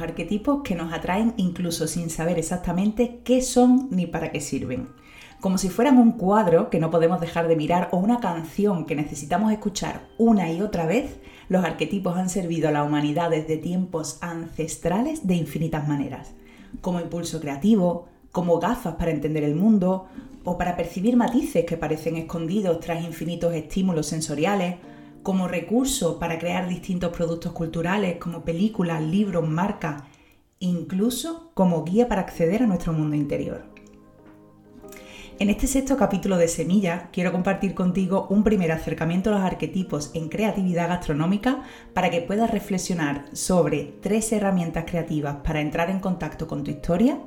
¿Qué tendrán los arquetipos que nos atraen incluso sin saber exactamente qué son ni para qué sirven? Como si fueran un cuadro que no podemos dejar de mirar o una canción que necesitamos escuchar una y otra vez, los arquetipos han servido a la humanidad desde tiempos ancestrales de infinitas maneras, como impulso creativo, como gafas para entender el mundo o para percibir matices que parecen escondidos tras infinitos estímulos sensoriales, como recurso para crear distintos productos culturales como películas, libros, marcas, incluso como guía para acceder a nuestro mundo interior. En este sexto capítulo de Semilla quiero compartir contigo un primer acercamiento a los arquetipos en creatividad gastronómica para que puedas reflexionar sobre tres herramientas creativas para entrar en contacto con tu historia,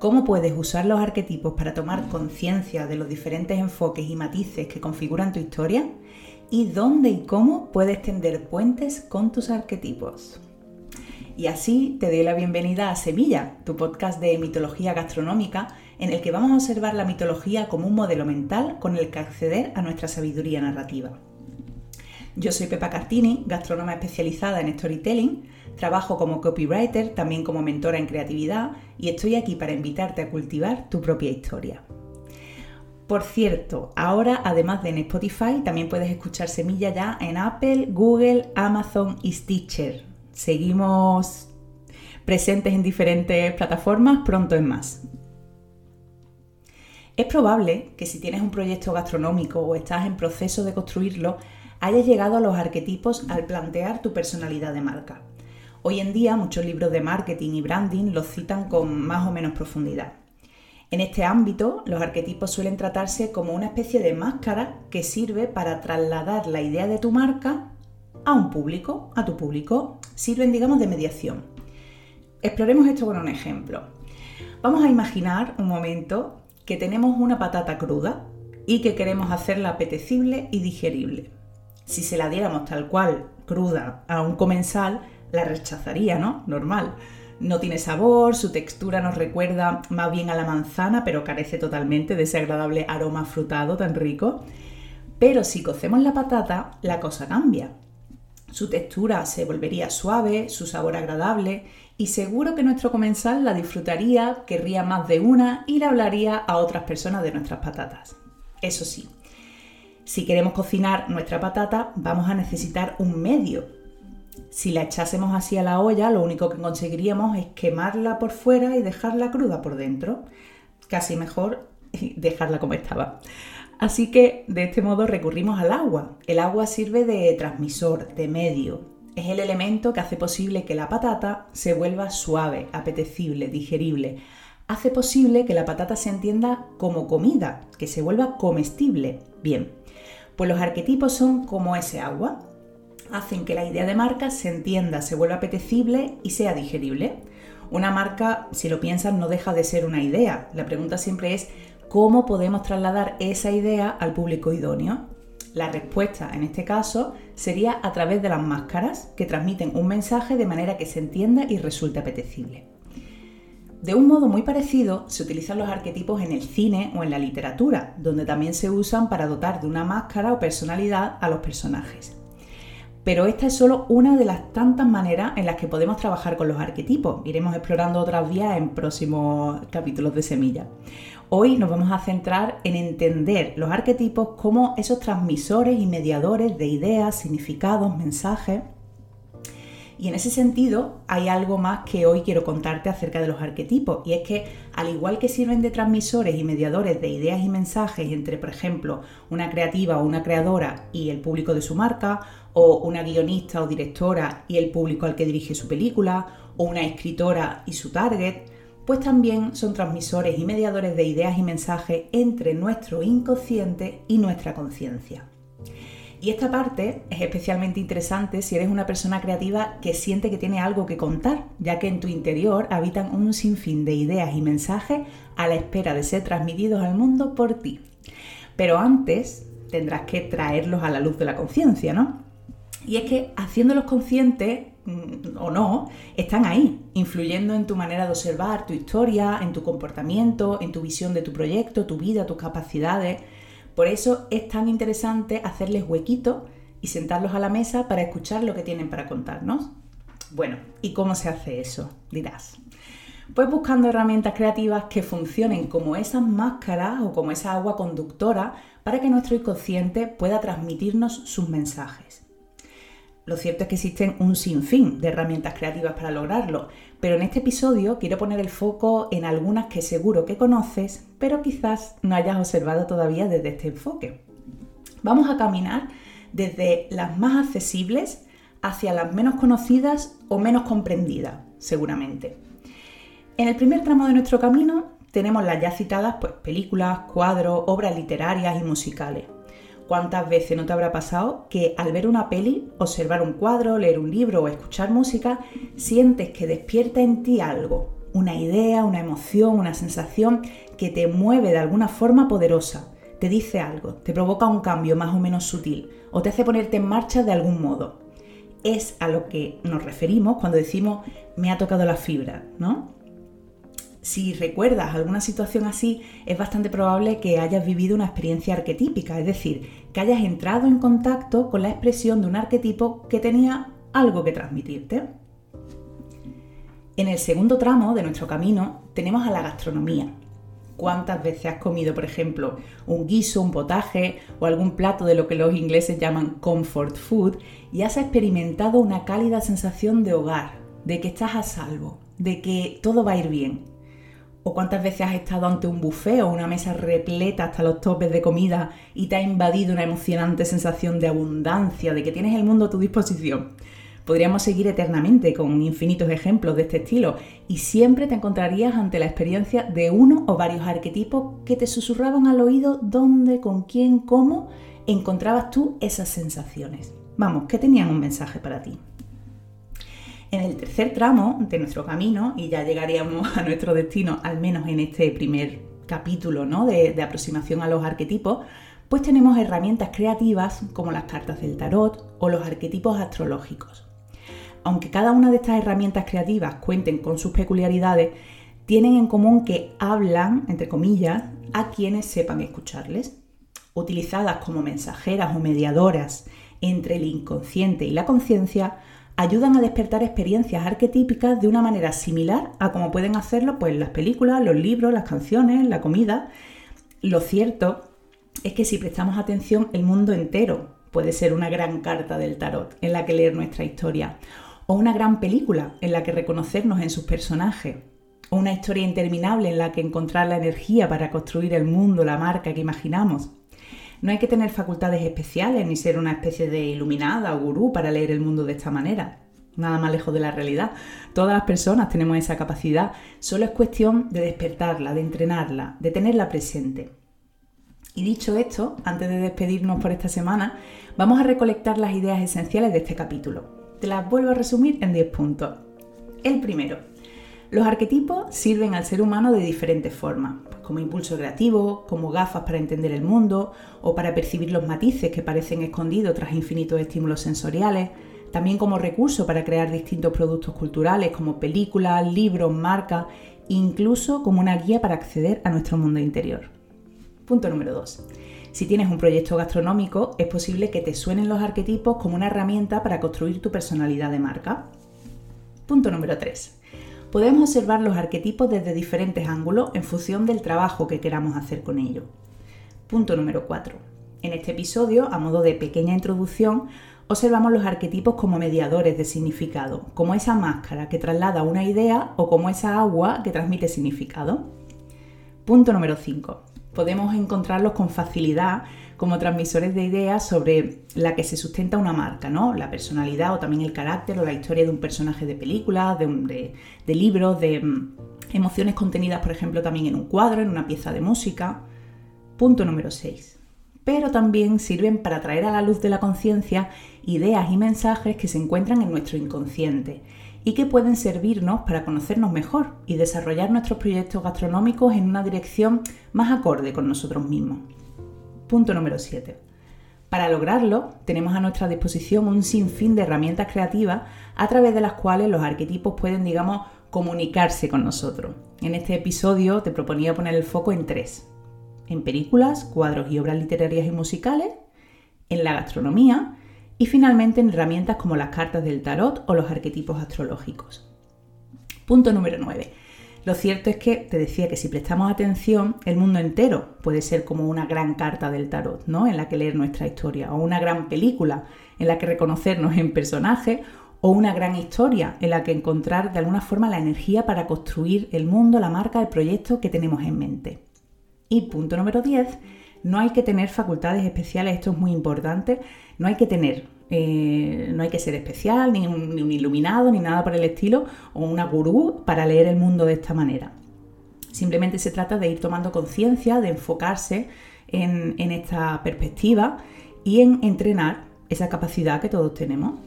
cómo puedes usar los arquetipos para tomar conciencia de los diferentes enfoques y matices que configuran tu historia y dónde y cómo puedes tender puentes con tus arquetipos. Y así te doy la bienvenida a Semilla, tu podcast de mitología gastronómica, en el que vamos a observar la mitología como un modelo mental con el que acceder a nuestra sabiduría narrativa. Yo soy Pepa Cartini, gastrónoma especializada en storytelling, trabajo como copywriter, también como mentora en creatividad y estoy aquí para invitarte a cultivar tu propia historia. Por cierto, ahora además de en Spotify, también puedes escuchar Semilla ya en Apple, Google, Amazon y Stitcher. Seguimos presentes en diferentes plataformas, pronto en más. Es probable que si tienes un proyecto gastronómico o estás en proceso de construirlo, hayas llegado a los arquetipos al plantear tu personalidad de marca. Hoy en día muchos libros de marketing y branding los citan con más o menos profundidad. En este ámbito, los arquetipos suelen tratarse como una especie de máscara que sirve para trasladar la idea de tu marca a un público, a tu público. Sirven, digamos, de mediación. Exploremos esto con un ejemplo. Vamos a imaginar un momento que tenemos una patata cruda y que queremos hacerla apetecible y digerible. Si se la diéramos tal cual, cruda, a un comensal, la rechazaría, ¿no? Normal. No tiene sabor, su textura nos recuerda más bien a la manzana, pero carece totalmente de ese agradable aroma frutado tan rico. Pero si cocemos la patata, la cosa cambia. Su textura se volvería suave, su sabor agradable y seguro que nuestro comensal la disfrutaría, querría más de una y le hablaría a otras personas de nuestras patatas. Eso sí, si queremos cocinar nuestra patata vamos a necesitar un medio si la echásemos así a la olla, lo único que conseguiríamos es quemarla por fuera y dejarla cruda por dentro. Casi mejor dejarla como estaba. Así que de este modo recurrimos al agua. El agua sirve de transmisor, de medio. Es el elemento que hace posible que la patata se vuelva suave, apetecible, digerible. Hace posible que la patata se entienda como comida, que se vuelva comestible. Bien, pues los arquetipos son como ese agua hacen que la idea de marca se entienda, se vuelva apetecible y sea digerible. Una marca, si lo piensas, no deja de ser una idea. La pregunta siempre es cómo podemos trasladar esa idea al público idóneo. La respuesta en este caso sería a través de las máscaras que transmiten un mensaje de manera que se entienda y resulte apetecible. De un modo muy parecido se utilizan los arquetipos en el cine o en la literatura, donde también se usan para dotar de una máscara o personalidad a los personajes. Pero esta es solo una de las tantas maneras en las que podemos trabajar con los arquetipos. Iremos explorando otras vías en próximos capítulos de Semilla. Hoy nos vamos a centrar en entender los arquetipos como esos transmisores y mediadores de ideas, significados, mensajes y en ese sentido hay algo más que hoy quiero contarte acerca de los arquetipos y es que al igual que sirven de transmisores y mediadores de ideas y mensajes entre, por ejemplo, una creativa o una creadora y el público de su marca, o una guionista o directora y el público al que dirige su película, o una escritora y su target, pues también son transmisores y mediadores de ideas y mensajes entre nuestro inconsciente y nuestra conciencia. Y esta parte es especialmente interesante si eres una persona creativa que siente que tiene algo que contar, ya que en tu interior habitan un sinfín de ideas y mensajes a la espera de ser transmitidos al mundo por ti. Pero antes tendrás que traerlos a la luz de la conciencia, ¿no? Y es que haciéndolos conscientes mm, o no, están ahí, influyendo en tu manera de observar tu historia, en tu comportamiento, en tu visión de tu proyecto, tu vida, tus capacidades. Por eso es tan interesante hacerles huequito y sentarlos a la mesa para escuchar lo que tienen para contarnos. Bueno, ¿y cómo se hace eso? Dirás. Pues buscando herramientas creativas que funcionen como esas máscaras o como esa agua conductora para que nuestro inconsciente pueda transmitirnos sus mensajes. Lo cierto es que existen un sinfín de herramientas creativas para lograrlo, pero en este episodio quiero poner el foco en algunas que seguro que conoces, pero quizás no hayas observado todavía desde este enfoque. Vamos a caminar desde las más accesibles hacia las menos conocidas o menos comprendidas, seguramente. En el primer tramo de nuestro camino tenemos las ya citadas pues, películas, cuadros, obras literarias y musicales. ¿Cuántas veces no te habrá pasado que al ver una peli, observar un cuadro, leer un libro o escuchar música, sientes que despierta en ti algo, una idea, una emoción, una sensación que te mueve de alguna forma poderosa, te dice algo, te provoca un cambio más o menos sutil o te hace ponerte en marcha de algún modo? Es a lo que nos referimos cuando decimos me ha tocado la fibra, ¿no? Si recuerdas alguna situación así, es bastante probable que hayas vivido una experiencia arquetípica, es decir, que hayas entrado en contacto con la expresión de un arquetipo que tenía algo que transmitirte. En el segundo tramo de nuestro camino tenemos a la gastronomía. ¿Cuántas veces has comido, por ejemplo, un guiso, un potaje o algún plato de lo que los ingleses llaman comfort food y has experimentado una cálida sensación de hogar, de que estás a salvo, de que todo va a ir bien? ¿O cuántas veces has estado ante un buffet o una mesa repleta hasta los topes de comida y te ha invadido una emocionante sensación de abundancia, de que tienes el mundo a tu disposición? Podríamos seguir eternamente con infinitos ejemplos de este estilo y siempre te encontrarías ante la experiencia de uno o varios arquetipos que te susurraban al oído dónde, con quién, cómo encontrabas tú esas sensaciones. Vamos, que tenían un mensaje para ti. En el tercer tramo de nuestro camino, y ya llegaríamos a nuestro destino, al menos en este primer capítulo ¿no? de, de aproximación a los arquetipos, pues tenemos herramientas creativas como las cartas del tarot o los arquetipos astrológicos. Aunque cada una de estas herramientas creativas cuenten con sus peculiaridades, tienen en común que hablan, entre comillas, a quienes sepan escucharles. Utilizadas como mensajeras o mediadoras entre el inconsciente y la conciencia, ayudan a despertar experiencias arquetípicas de una manera similar a como pueden hacerlo pues, las películas, los libros, las canciones, la comida. Lo cierto es que si prestamos atención, el mundo entero puede ser una gran carta del tarot en la que leer nuestra historia, o una gran película en la que reconocernos en sus personajes, o una historia interminable en la que encontrar la energía para construir el mundo, la marca que imaginamos. No hay que tener facultades especiales ni ser una especie de iluminada o gurú para leer el mundo de esta manera. Nada más lejos de la realidad. Todas las personas tenemos esa capacidad, solo es cuestión de despertarla, de entrenarla, de tenerla presente. Y dicho esto, antes de despedirnos por esta semana, vamos a recolectar las ideas esenciales de este capítulo. Te las vuelvo a resumir en 10 puntos. El primero, los arquetipos sirven al ser humano de diferentes formas como impulso creativo, como gafas para entender el mundo o para percibir los matices que parecen escondidos tras infinitos estímulos sensoriales, también como recurso para crear distintos productos culturales como películas, libros, marcas, incluso como una guía para acceder a nuestro mundo interior. Punto número 2. Si tienes un proyecto gastronómico, es posible que te suenen los arquetipos como una herramienta para construir tu personalidad de marca. Punto número 3 podemos observar los arquetipos desde diferentes ángulos en función del trabajo que queramos hacer con ellos. Punto número 4. En este episodio, a modo de pequeña introducción, observamos los arquetipos como mediadores de significado, como esa máscara que traslada una idea o como esa agua que transmite significado. Punto número 5. Podemos encontrarlos con facilidad como transmisores de ideas sobre la que se sustenta una marca, ¿no? La personalidad o también el carácter o la historia de un personaje de películas, de, de libros, de mm, emociones contenidas, por ejemplo, también en un cuadro, en una pieza de música. Punto número 6. Pero también sirven para traer a la luz de la conciencia ideas y mensajes que se encuentran en nuestro inconsciente y que pueden servirnos para conocernos mejor y desarrollar nuestros proyectos gastronómicos en una dirección más acorde con nosotros mismos. Punto número 7. Para lograrlo, tenemos a nuestra disposición un sinfín de herramientas creativas a través de las cuales los arquetipos pueden, digamos, comunicarse con nosotros. En este episodio te proponía poner el foco en tres. En películas, cuadros y obras literarias y musicales, en la gastronomía Y finalmente en herramientas como las cartas del tarot o los arquetipos astrológicos. Punto número 9. Lo cierto es que te decía que si prestamos atención, el mundo entero puede ser como una gran carta del tarot, ¿no? En la que leer nuestra historia, o una gran película en la que reconocernos en personaje, o una gran historia en la que encontrar de alguna forma la energía para construir el mundo, la marca, el proyecto que tenemos en mente. Y punto número 10, no hay que tener facultades especiales, esto es muy importante, no hay que tener, eh, no hay que ser especial, ni un, iluminado, ni nada por el estilo, o una gurú para leer el mundo de esta manera. Simplemente se trata de ir tomando conciencia, de enfocarse en, en esta perspectiva y en entrenar esa capacidad que todos tenemos.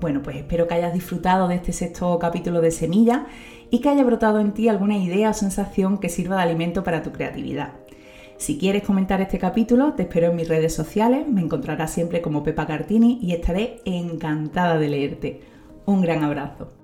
Bueno, pues espero que hayas disfrutado de este sexto capítulo de Semilla y que haya brotado en ti alguna idea o sensación que sirva de alimento para tu creatividad. Si quieres comentar este capítulo, te espero en mis redes sociales, me encontrarás siempre como Pepa Cartini y estaré encantada de leerte. Un gran abrazo.